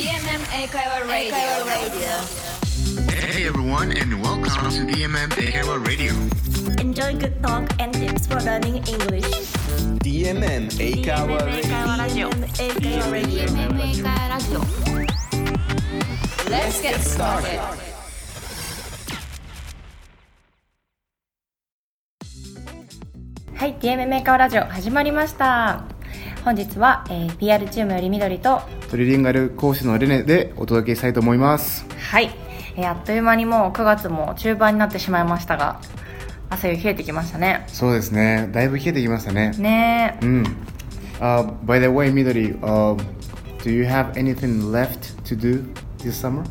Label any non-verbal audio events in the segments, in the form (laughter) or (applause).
DMM 英会話 Radio. Hey everyone, and welcome to DMM Ekewa Radio. Enjoy good talk and tips for learning English. DMM 英会話 Radio DMM 英会話ラジオ Let's get started. はい、DMM メーカーラジオ始まりました。本日は、えー PR チームよりみどりと、トリリンガル講師のレネでお届けしたいと思いますはい、えーあっという間にもう9月も中盤になってしまいましたが、朝より冷えてきましたね。そうですねだいぶ冷えてきましたねねえ、うん uh, By the way みどり、uh, Do you have anything left to do this summer?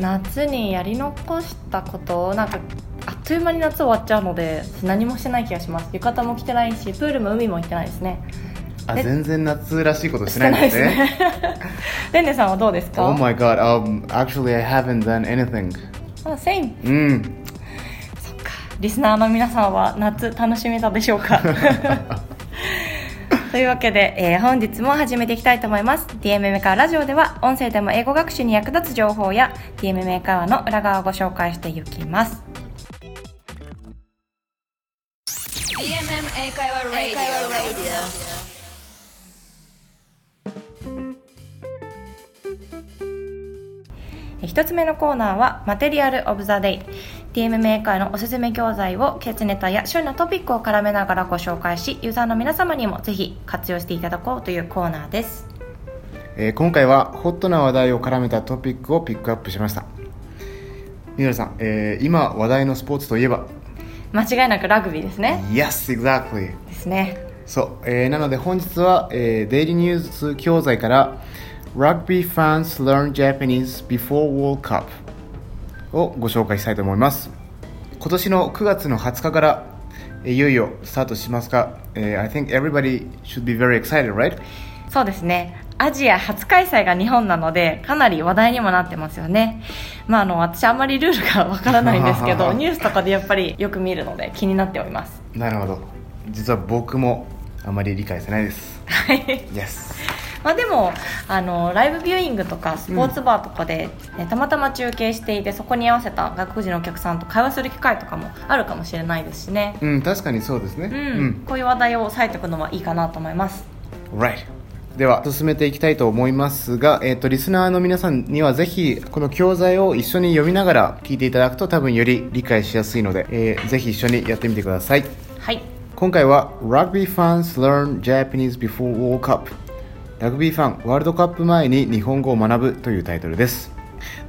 夏にやり残したこと、なんか、あっという間に夏終わっちゃうので、何もしてない気がします。浴衣も着てないし、プールも海も行ってないですね。あ全然夏らしいことしてないですね。(laughs) レンネさんはどうですか ?Oh my god,、um, actually I haven't done anything. あ、same. うん。そっか。リスナーの皆さんは夏楽しめたでしょうか？(laughs) というわけで、えー、本日も始めていきたいと思います。DMM カーラジオでは音声でも英語学習に役立つ情報や DMM カーの裏側をご紹介していきます。DMM 英会話ラジオ1つ目のコーナーはマテリアルオブザデイ DM メーカーのおすすめ教材をケツネタや旬のトピックを絡めながらご紹介しユーザーの皆様にもぜひ活用していただこうというコーナーです、えー、今回はホットな話題を絡めたトピックをピックアップしました。三浦さん、えー、今話題のスポーツといえば？間違いなくラグビーですね。Yes, exactly ですね。そう、えー、なので本日は、えー、デイリーニュース教材から Rugby fans learn Japanese before World Cup をご紹介したいと思います。今年の9月の20日からえーいよいよスタートしますが、えー I think everybody should be very excited, right? そうですね。アジア初開催が日本なのでかなり話題にもなってますよね。まああの私あんまりルールがわからないんですけど (laughs) ニュースとかでやっぱりよく見るので気になっております。なるほど。実は僕もあまり理解してないです。はい。Yes まあでもあのライブビューイングとかスポーツバーとかで、ねたまたま中継していてそこに合わせた外国人のお客さんと会話する機会とかもあるかもしれないですしね。うん確かにそうですね。うん、こういう話題を押さえておくのはいいかなと思います。Right. では進めていきたいと思いますが、えー、とリスナーの皆さんにはぜひこの教材を一緒に読みながら聞いていただくと多分より理解しやすいので、えーぜひ一緒にやってみてください。はい。今回は Rugby fans learn Japanese before World Cup ラグビーファンワールドカップ前に日本語を学ぶというタイトルです。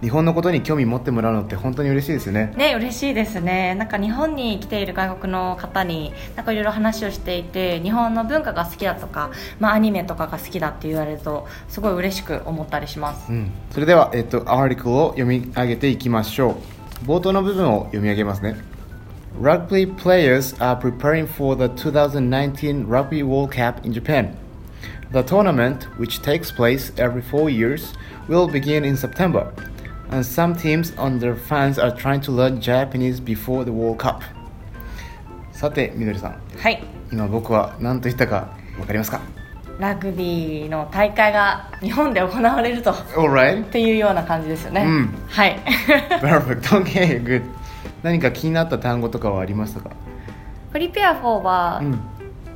日本のことに興味持ってもらうのって本当に嬉しいですよね。ね嬉しいですね。なんか日本に来ている外国の方になんかいろいろ話をしていて日本の文化が好きだとか、まあ、アニメとかが好きだって言われるとすごい嬉しく思ったりします。うん、それでは、えっと、アーティクルを読み上げていきましょう。冒頭の部分を読み上げますね。Rugby players are preparing for the 2019 Rugby World Cup in Japan The tournament, which takes place every four years, will begin in September and some teams and their fans are trying to learn Japanese before the World Cup さてみどりさんはい今僕は何と言ったか分かりますかラグビーの大会が日本で行われると Alright っていうような感じですよね、うんはい Perfect OK good 何か気になった単語とかはありましたかプリペア4はうん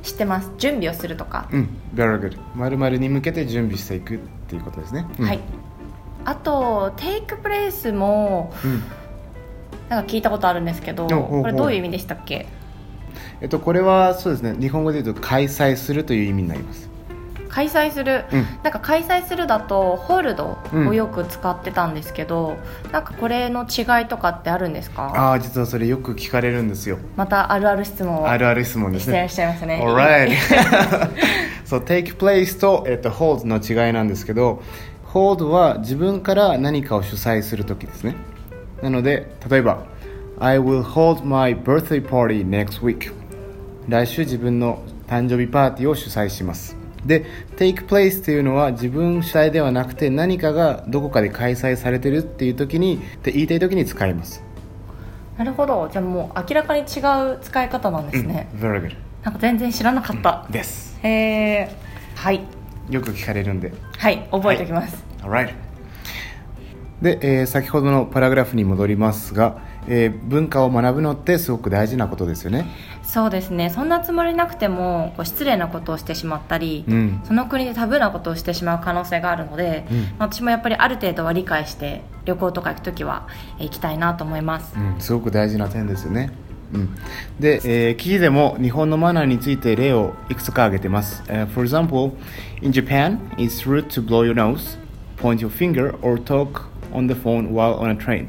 知ってます準備をするとか、うん Very good. 〇〇に向けて準備していくっていうことですね、うん。はい。あとテイクプレイスもうん。なんか聞いたことあるんですけどこれどういう意味でしたっけ？えっとこれはそうですね。日本語で言うと開催するという意味になります開催する、うん。なんか開催するだとホールドうん。をよく使ってたんですけど、なんかこれの違いとかってあるんですか？ああ実はそれよく聞かれるんですよ。またあるある質問をあるある質問ですしてらっゃいますね。Alright. (laughs) (laughs) そう take place と、えっと、hold の違いなんですけど hold は自分から何かを主催するときですね。なので例えば I will hold my birthday party next week 来週自分の誕生日パーティーを主催しますで take place というのは自分主体ではなくて何かがどこかで開催されてるっていう時にって言いたい時に使います。なるほど。じゃあもう明らかに違う使い方なんですね、Very good なんか全然知らなかった、です。へえはい。よく聞かれるんで。はい覚えておきます、Alright で、えー先ほどのパラグラフに戻りますが、えー文化を学ぶのってすごく大事なことですよね。そうですね。そんなつもりなくてもこう失礼なことをしてしまったり、うん。その国でタブーなことをしてしまう可能性があるので、うん。まあ私もやっぱりある程度は理解して旅行とか行く時はえー行きたいなと思います、うん、すごく大事な点ですよね。うん、で、えー記事でも日本のマナーについて例をいくつか挙げてます。えー for example, in Japan, it's rude to blow your nose, point your finger, or talk on the phone while on a train.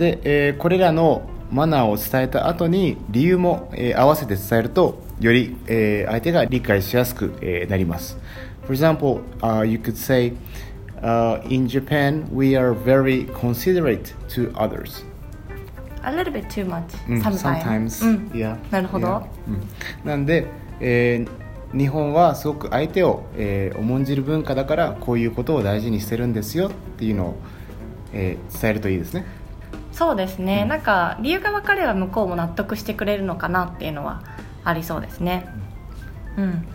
で、えーこれらのマナーを伝えた後に理由も、えー合わせて伝えるとより、えー相手が理解しやすく、えーなります。For example, uh, you could say, uh, in Japan, we are very considerate to others. A little bit too much. うん sometimes, sometimes. うん yeah. なるほどなんで、えー日本はすごく相手を、えー重んじる文化だからこういうことを大事にしてるんですよっていうのを、えー伝えるといいですねそうですね、なんか理由が分かれば向こうも納得してくれるのかなっていうのはありそうですね。うん。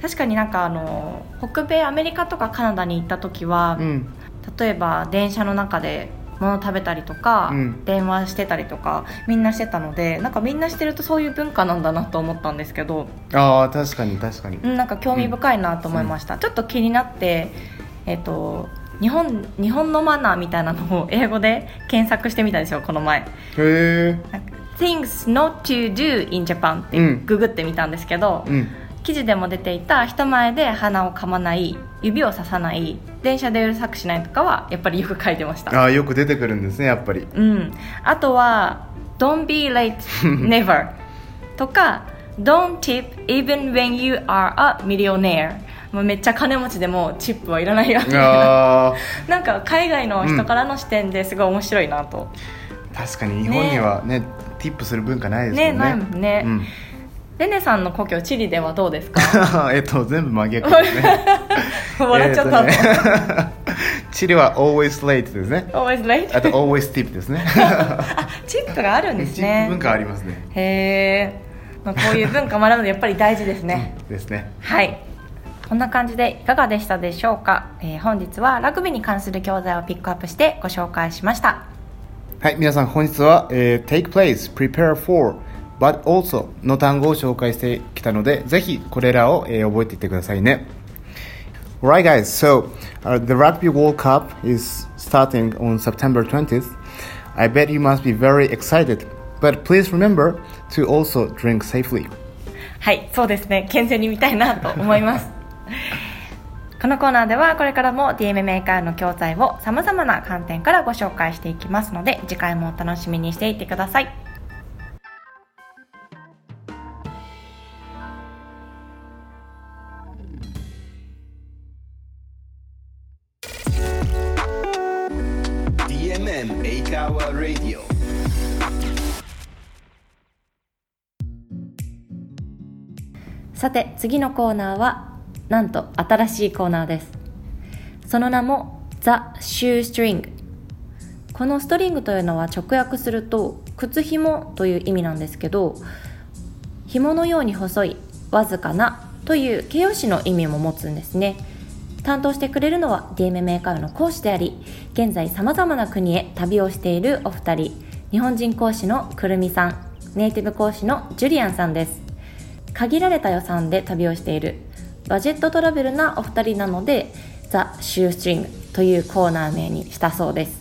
確かになんかあの北米アメリカとかカナダに行った時は、うん。例えば電車の中で物食べたりとか、うん。電話してたりとかみんなしてたのでなんかみんなしてるとそういう文化なんだなと思ったんですけど、ああ確かに確かに。うん、なんか興味深いなと思いました、ちょっと気になってえっ、と日本日本のマナーみたいなのを英語で検索してみたんですよこの前。Things not to do in Japan ってうん。ググってみたんですけど、うん。記事でも出ていた人前で鼻をかまない指をささない電車でうるさくしないとかはやっぱりよく書いてました。ああよく出てくるんですねやっぱり。うん、あとは「Don't be late never」とか「Don't tip even when you are a millionaire」めっちゃ金持ちでもチップはいらないよみたいなんか海外の人からの視点ですごい面白いなと、ー確かに日本にはねティップする文化ないですね。ねないもんね、うん。レネさんの故郷チリではどうですか？(laughs) えっと全部真逆ですね。(laughs) 笑っちゃった。ね。(laughs) チリは always late ですね。Always late? あと always tip ですね。あチップがあるんですチッねプ文化ありますね。へえ、まあ、こういう文化学ぶのやっぱり大事ですね。ですね。はいこんな感じでいかがでしたでしょうか、えー本日はラグビーに関する教材をピックアップしてご紹介しましたはい皆さん本日は、えー take place prepare for but also の単語を紹介してきたのでぜひこれらを、えー覚えていってくださいね Alright guys, so uh, the Rugby World Cup is starting on September 20th. I bet you must be very excited, but please remember to also drink safely. はいそうですね健全に見たいなと思います (laughs) このコーナーではこれからも DM メーカーの教材をさまざまな観点からご紹介していきますので次回もお楽しみにしていてください。さて次のコーナーはなんと新しいコーナーです。その名も The Shoestring このストリングというのは直訳すると靴紐という意味なんですけど紐のように細いわずかなという形容詞の意味も持つんですね。担当してくれるのは DM メーカーの講師であり現在さまざまな国へ旅をしているお二人。日本人講師のくるみさんネイティブ講師のジュリアンさんです。限られた予算で旅をしている。バジェットトラベルなお二人なのでザ・シューストリングというコーナー名にしたそうです。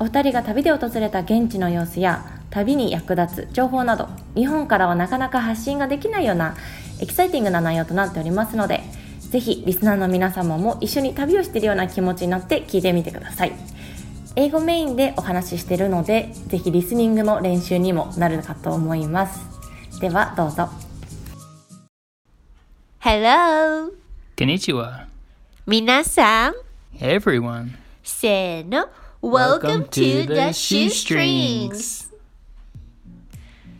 お二人が旅で訪れた現地の様子や旅に役立つ情報など日本からはなかなか発信ができないようなエキサイティングな内容となっておりますのでぜひリスナーの皆様も一緒に旅をしているような気持ちになって聞いてみてください。英語メインでお話ししているのでぜひリスニングの練習にもなるかと思います。ではどうぞ。Hello. Konnichiwa. Minasan. Everyone. Seno. Welcome, Welcome to, to, the, the shoestrings.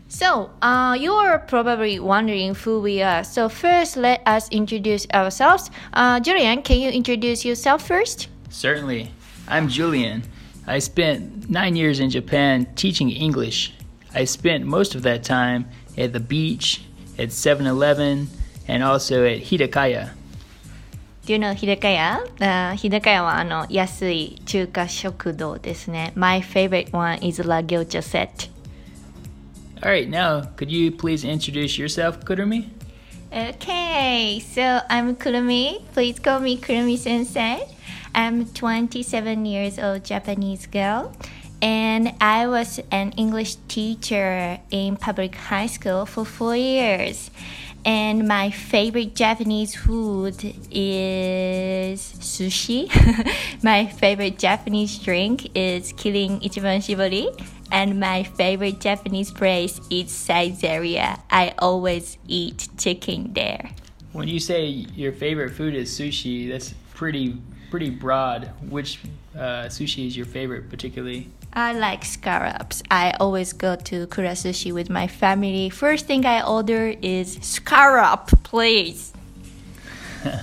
So, uh, you are probably wondering who we are. So, first, let us introduce ourselves. Uh, Julian, can you introduce yourself first? Certainly. I'm Julian. I spent nine years in Japan teaching English. I spent most of that time at the beach, at 7 Eleven, and also at Hitakaya. Do you know 日高屋あ日高屋はあの安い中華食堂ですね。My favorite one is La Gyocha set. Alright, now, could you please introduce yourself, Kurumi? Okay, so I'm Kurumi. Please call me Kurumi sensei. I'm 27 years old Japanese girl. And I was an English teacher in public high school for four years. and my favorite Japanese food is sushi. (laughs) my favorite Japanese drink is Killing Ichiban Shibori. And my favorite Japanese place is Saizeriya. I always eat chicken there. When you say your favorite food is sushi, that's pretty pretty broad. Which uh, sushi is your favorite, particularly? I like scallops. I always go to Kura Sushi with my family. First thing I order is scallop, please. (laughs)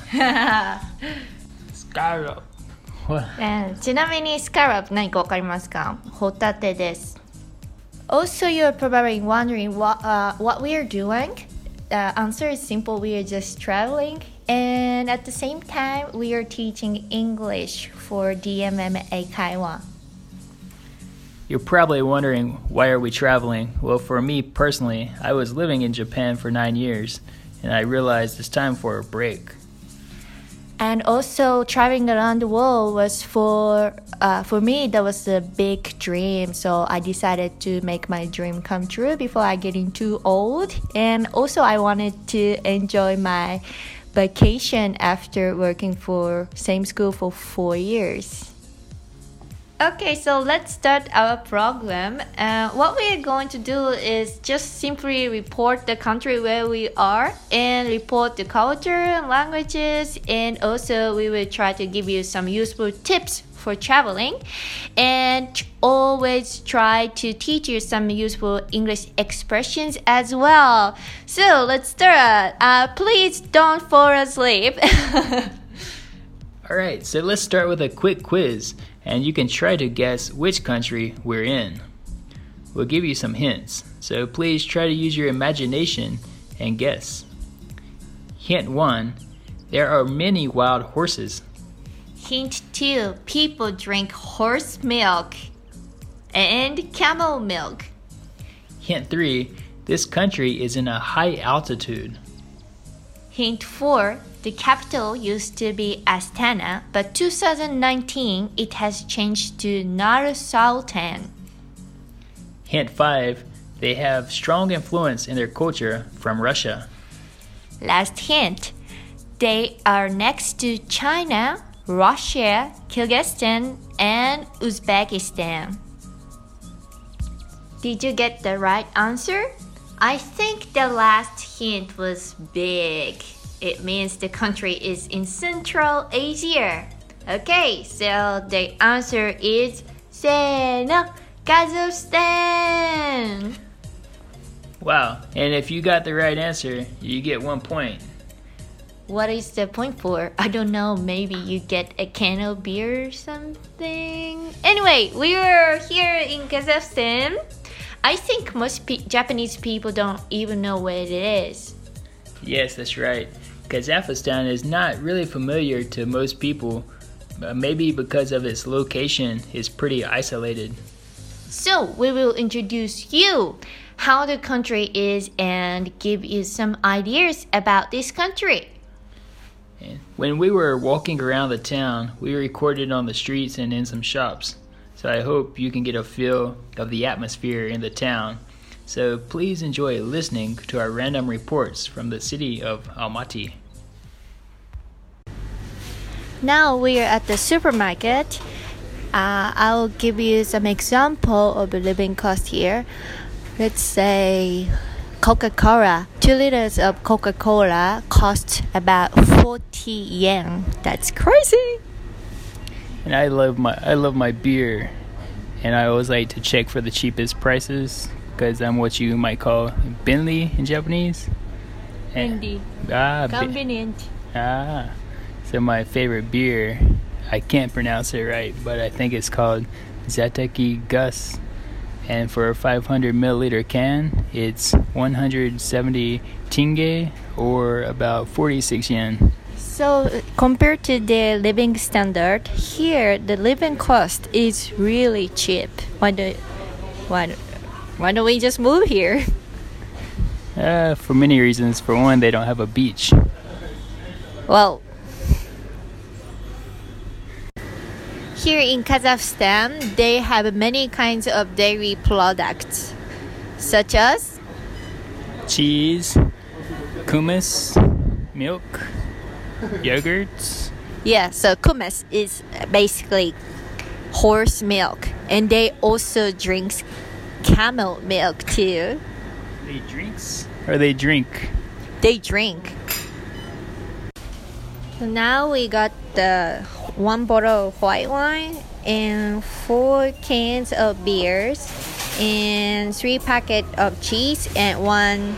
Scallop. What? えーちなみにスカラップ何かわかりますかホタテです。Also, you're probably wondering what, uh, what we are doing. The answer is simple. We are just traveling. And at the same time, we are teaching English for DMMA Taiwan. You're probably wondering why are we traveling? Well, for me personally, I was living in Japan for 9 years and I realized it's time for a break. and also traveling around the world was for uh, for me that was a big dream so i decided to make my dream come true before i getting too old and also i wanted to enjoy my vacation after working for same school for four years Okay, so let's start our program. Uh, what we are going to do is just simply report the country where we are and report the culture and languages, and also we will try to give you some useful tips for traveling and always try to teach you some useful English expressions as well. So let's start. Uh, please don't fall asleep. (laughs) Alright, so let's start with a quick quiz and you can try to guess which country we're in. We'll give you some hints, so please try to use your imagination and guess. Hint 1 There are many wild horses. Hint 2 People drink horse milk and camel milk. Hint 3 This country is in a high altitude. Hint 4 The capital used to be Astana, but 2019 it has changed to Nur Sultan. Hint 5 They have strong influence in their culture from Russia. Last hint They are next to China, Russia, Kyrgyzstan, and Uzbekistan. Did you get the right answer? I think the last hint was big. It means the country is in Central Asia. Okay, so the answer is Sena, Kazakhstan. Wow, and if you got the right answer, you get one point. What is the point for? I don't know. Maybe you get a can of beer or something. Anyway, we are here in Kazakhstan. I think most pe- Japanese people don't even know where it is. Yes, that's right. Kazakhstan is not really familiar to most people, uh, maybe because of its location is pretty isolated. So we will introduce you how the country is and give you some ideas about this country. When we were walking around the town, we recorded on the streets and in some shops. So I hope you can get a feel of the atmosphere in the town. So please enjoy listening to our random reports from the city of Almaty. Now we are at the supermarket. Uh, I'll give you some example of the living cost here. Let's say Coca-Cola. Two liters of Coca-Cola cost about 40 yen. That's crazy. And I love my I love my beer, and I always like to check for the cheapest prices because I'm what you might call Bentley in Japanese. And- Bentley. Ah, Be- Convenient. ah. So my favorite beer, I can't pronounce it right, but I think it's called Zateki Gus. And for a 500 milliliter can, it's 170 tinge or about 46 yen. So compared to the living standard, here the living cost is really cheap. Why do why why don't we just move here? (laughs) Uh, for many reasons. For one, they don't have a beach. Well, here in Kazakhstan, they have many kinds of dairy products, such as Cheese, kumis, milk, yogurts. yeah. So kumis is basically horse milk, and they also drink camel milk too. They drinks or they drink. They drink. So now we got the one bottle of white wine and four cans of beers and three packet of cheese and one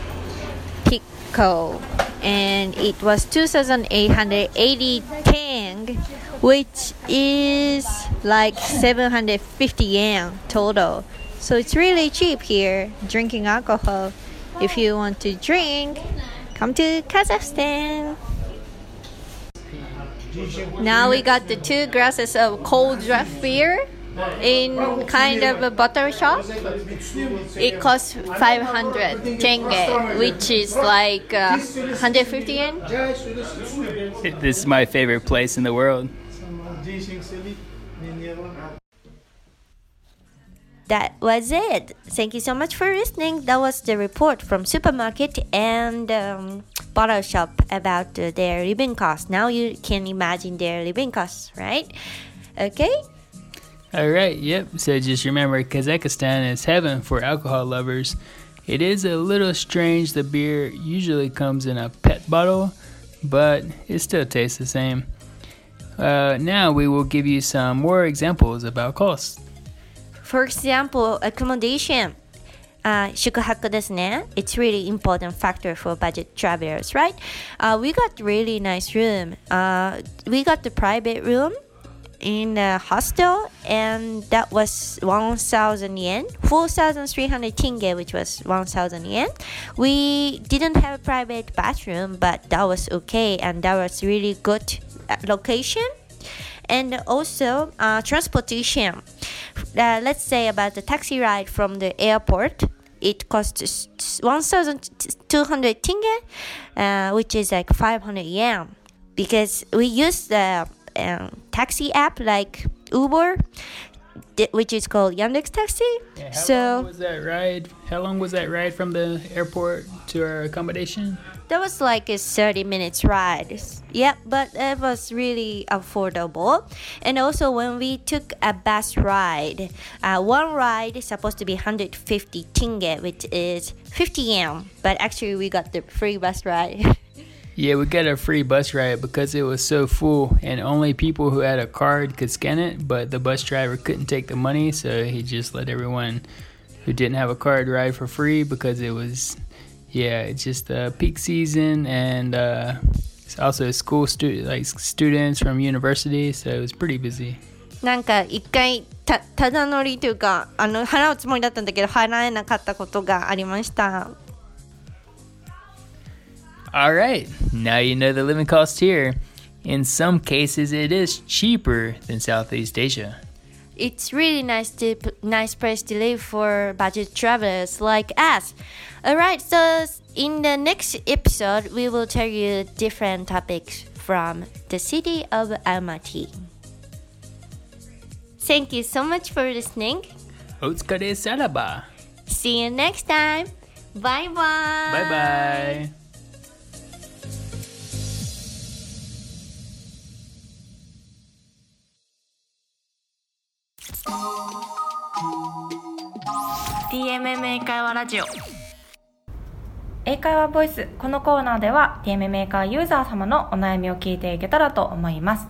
pickle. And it was 2880 tang which is like 750 yen total. So it's really cheap here drinking alcohol. If you want to drink come to kazakhstan now we got the two glasses of cold draft beer in kind of a bottle shop. It costs 500 tenge, which is like uh, 150 yen. (laughs) This is my favorite place in the world. That was it. Thank you so much for listening. That was the report from supermarket and um, bottle shop about their living costs. Now you can imagine their living costs, right? Okay. All right, yep. So just remember, Kazakhstan is heaven for alcohol lovers. It is a little strange. The beer usually comes in a pet bottle, but it still tastes the same. Uh, now we will give you some more examples about costs. For example, accommodation Uh, 宿泊ですね. It's really important factor for budget travelers, right? Uh, we got really nice room. Uh, we got the private room in the hostel and that was 1000 yen 4300 tenge which was 1000 yen we didn't have a private bathroom but that was okay and that was really good uh, location and also uh, transportation uh, let's say about the taxi ride from the airport it costs 1200 tenge uh, which is like 500 yen because we use the um, taxi app like uber which is called yandex taxi How so long was that ride? How long was that ride from the airport to our accommodation? That was like a 30 minutes ride. Yeah, but it was really affordable. And also, when we took a bus ride, uh, one ride is supposed to be 150 tenge, which is 50 yen. But actually, we got the free bus ride. (laughs) Yeah, we got a free bus ride because it was so full, and only people who had a card could scan it. But the bus driver couldn't take the money, so he just let everyone who didn't have a card ride for free because it was, yeah, it's just uh, peak season, and uh, it's also school student like students from university, so it was pretty busy. なんか一回たただ乗りというかあの払うつもりだったんだけど払えなかったことがありました。 All right, now you know the living cost here. In some cases, it is cheaper than Southeast Asia. It's really nice to nice place to live for budget travelers like us. All right, so in the next episode, we will tell you different topics from the city of Almaty. Thank you so much for listening. Otsukare saraba. See you next time. Bye bye. Bye bye. DMM 英会話ラジオ。英会話ボイス。このコーナーでは DM メーカーユーザー様のお悩みを聞いていけたらと思います、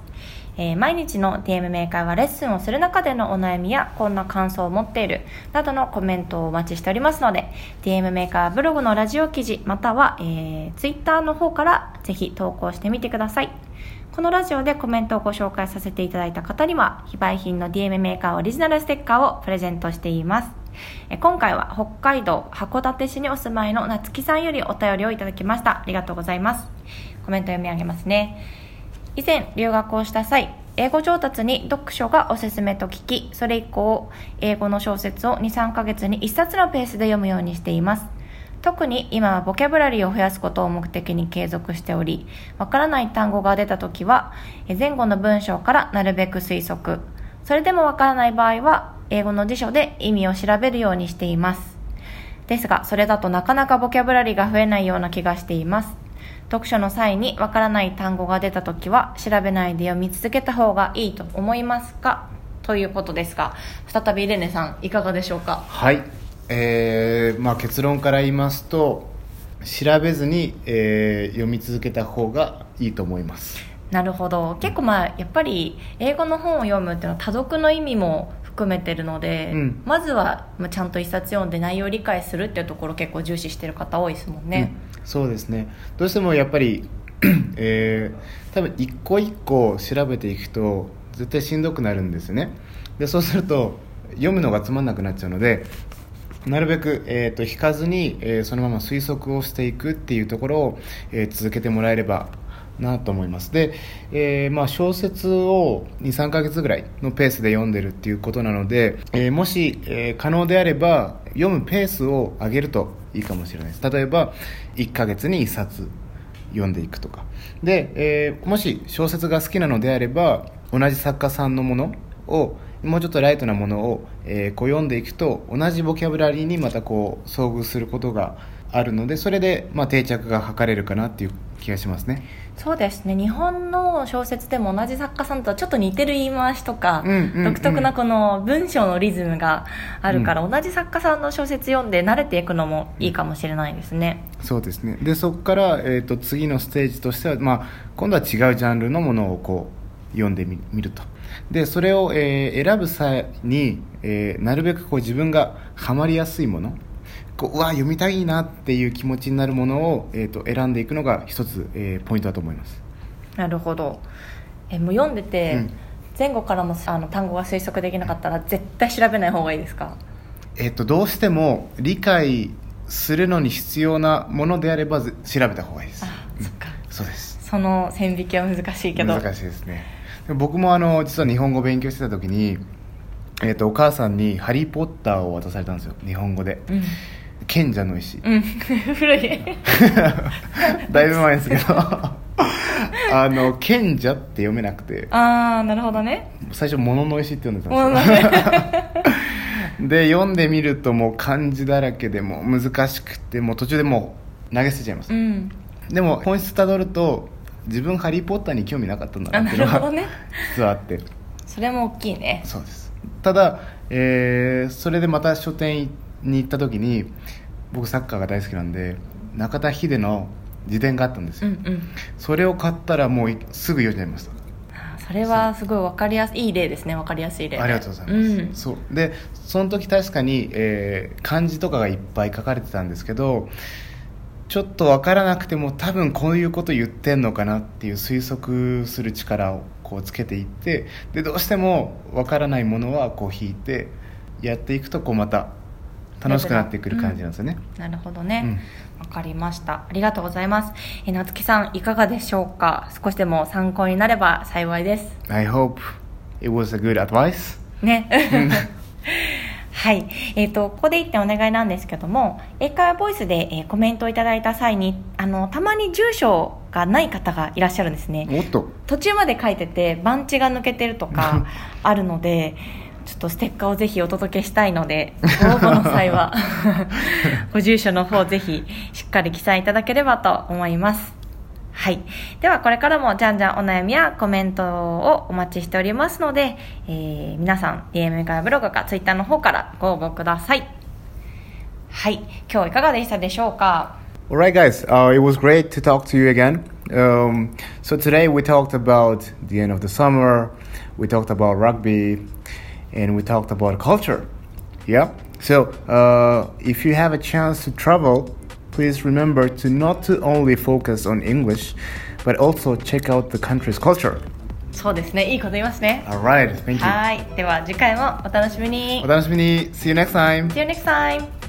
えー毎日の DM メーカーレッスンをする中でのお悩みやこんな感想を持っているなどのコメントをお待ちしておりますので DM メーカーブログのラジオ記事または、えー、Twitter の方からぜひ投稿してみてください。このラジオでコメントをご紹介させていただいた方には非売品の DM メーカーオリジナルステッカーをプレゼントしています。今回は北海道函館市にお住まいの夏木さんよりお便りをいただきました。ありがとうございます。コメント読み上げますね。以前留学をした際英語上達に読書がおすすめと聞きそれ以降英語の小説を23ヶ月に1冊のペースで読むようにしています。特に今はボキャブラリーを増やすことを目的に継続しておりわからない単語が出た時は前後の文章からなるべく推測。それでもわからない場合は英語の辞書で意味を調べるようにしています。ですがそれだとなかなかボキャブラリーが増えないような気がしています。読書の際にわからない単語が出た時は調べないで読み続けた方がいいと思いますか？ということですが再びレネさんいかがでしょうか？はい、えーまあ、結論から言いますと調べずに、えー読み続けた方がいいと思います。なるほど。結構まあやっぱり英語の本を読むっていうのは多読の意味も含めてるので、うん。まずはまあちゃんと一冊読んで内容を理解するっていうところ結構重視してる方多いですもんね、うん。そうですね。どうしてもやっぱり、(clears throat) えー多分一個一個調べていくと絶対しんどくなるんですよね。でそうすると読むのがつまんなくなっちゃうのでなるべく、えー、と引かずに、えーそのまま推測をしていくっていうところを、えー続けてもらえればなと思います。で、えーまあ、小説を23ヶ月ぐらいのペースで読んでるっていうことなので、えーもし、えー可能であれば読むペースを上げるといいかもしれないです。例えば1ヶ月に1冊読んでいくとか。で、えもし小説が好きなのであれば同じ作家さんのものをもうちょっとライトなものを、えーこう読んでいくと同じボキャブラリーにまたこう遭遇することがあるのでそれで、まあ、定着が図れるかなっていう気がしますね。そうですね。日本の小説でも同じ作家さんとはちょっと似てる言い回しとか、うんうんうん。独特なこの文章のリズムがあるから、同じ作家さんの小説読んで慣れていくのもいいかもしれないですね、そうですね。でそこから、えー、と次のステージとしては、まあ、今度は違うジャンルのものをこう読んでみみると。でそれを、えー選ぶ際に、えーなるべくこう自分がハマりやすいものこううわ読みたいなっていう気持ちになるものを、えー、と選んでいくのが一つ、えーポイントだと思います。なるほど。えもう読んでて、うん。前後からのあの単語が推測できなかったら絶対調べない方がいいですか？えっと、どうしても理解するのに必要なものであればず調べた方がいいです。あそっか。そうです。その線引きは難しいけど。難しいですね僕もあの実は日本語を勉強してた時に、えっとお母さんに「ハリー・ポッター」を渡されたんですよ。日本語で。うん、「賢者の石」うん、(laughs) 古い。(laughs) だいぶ前ですけど。(laughs) あの賢者って読めなくて。ああなるほどね。最初「物の石」って読んでたんですよ。で読んでみるともう漢字だらけでもう難しくてもう途中でもう投げ捨てちゃいます、うん。でも本質たどると自分ハリー・ポッターに興味なかったんだあなっていうのが、ね実はあってそれも大きいね。そうです。ただ、えーそれでまた書店に行った時に僕サッカーが大好きなんで中田秀の自伝があったんですよ、うんうん。それを買ったらもういすぐ読んじゃいました。それはすごい分かりやすいいい例ですね。分かりやすい例で。ありがとうございます、うん。そう。でその時確かに、えー漢字とかがいっぱい書かれてたんですけどちょっと分からなくても多分こういうこと言ってんのかなっていう推測する力をこうつけていってでどうしても分からないものはこう引いてやっていくとこうまた楽しくなってくる感じなんですよね、なるほどね。わ、かりました。ありがとうございます。え夏木さんいかがでしょうか？少しでも参考になれば幸いです。I hope it was a good advice. ね (laughs) はい、えー、とここで一点お願いなんですけども英会話ボイスで、えーコメントをいただいた際にあのたまに住所がない方がいらっしゃるんですね。途中まで書いてて番地が抜けてるとか (laughs) あるのでちょっとステッカーをぜひお届けしたいのでご応募の際は (laughs) ご住所の方ぜひしっかり記載いただければと思いますはい。では、これからもじゃんじゃんお悩みやコメントをお待ちしておりますので、えー皆さん、DM からブログか Twitter の方からご応募ください。はい。今日いかがでしたでしょうか Alright guys. Uh, it was great to talk to you again. Um, so today we talked about the end of the summer. We talked about rugby, and we talked about culture. Yeah. So uh, if you have a chance to travel, please remember to not to only focus on English, but also check out the country's culture. そうですね。いいこと言いますね。 All right. Thank you. はい。では、次回もお楽しみに。お楽しみに See you next time. See you next time!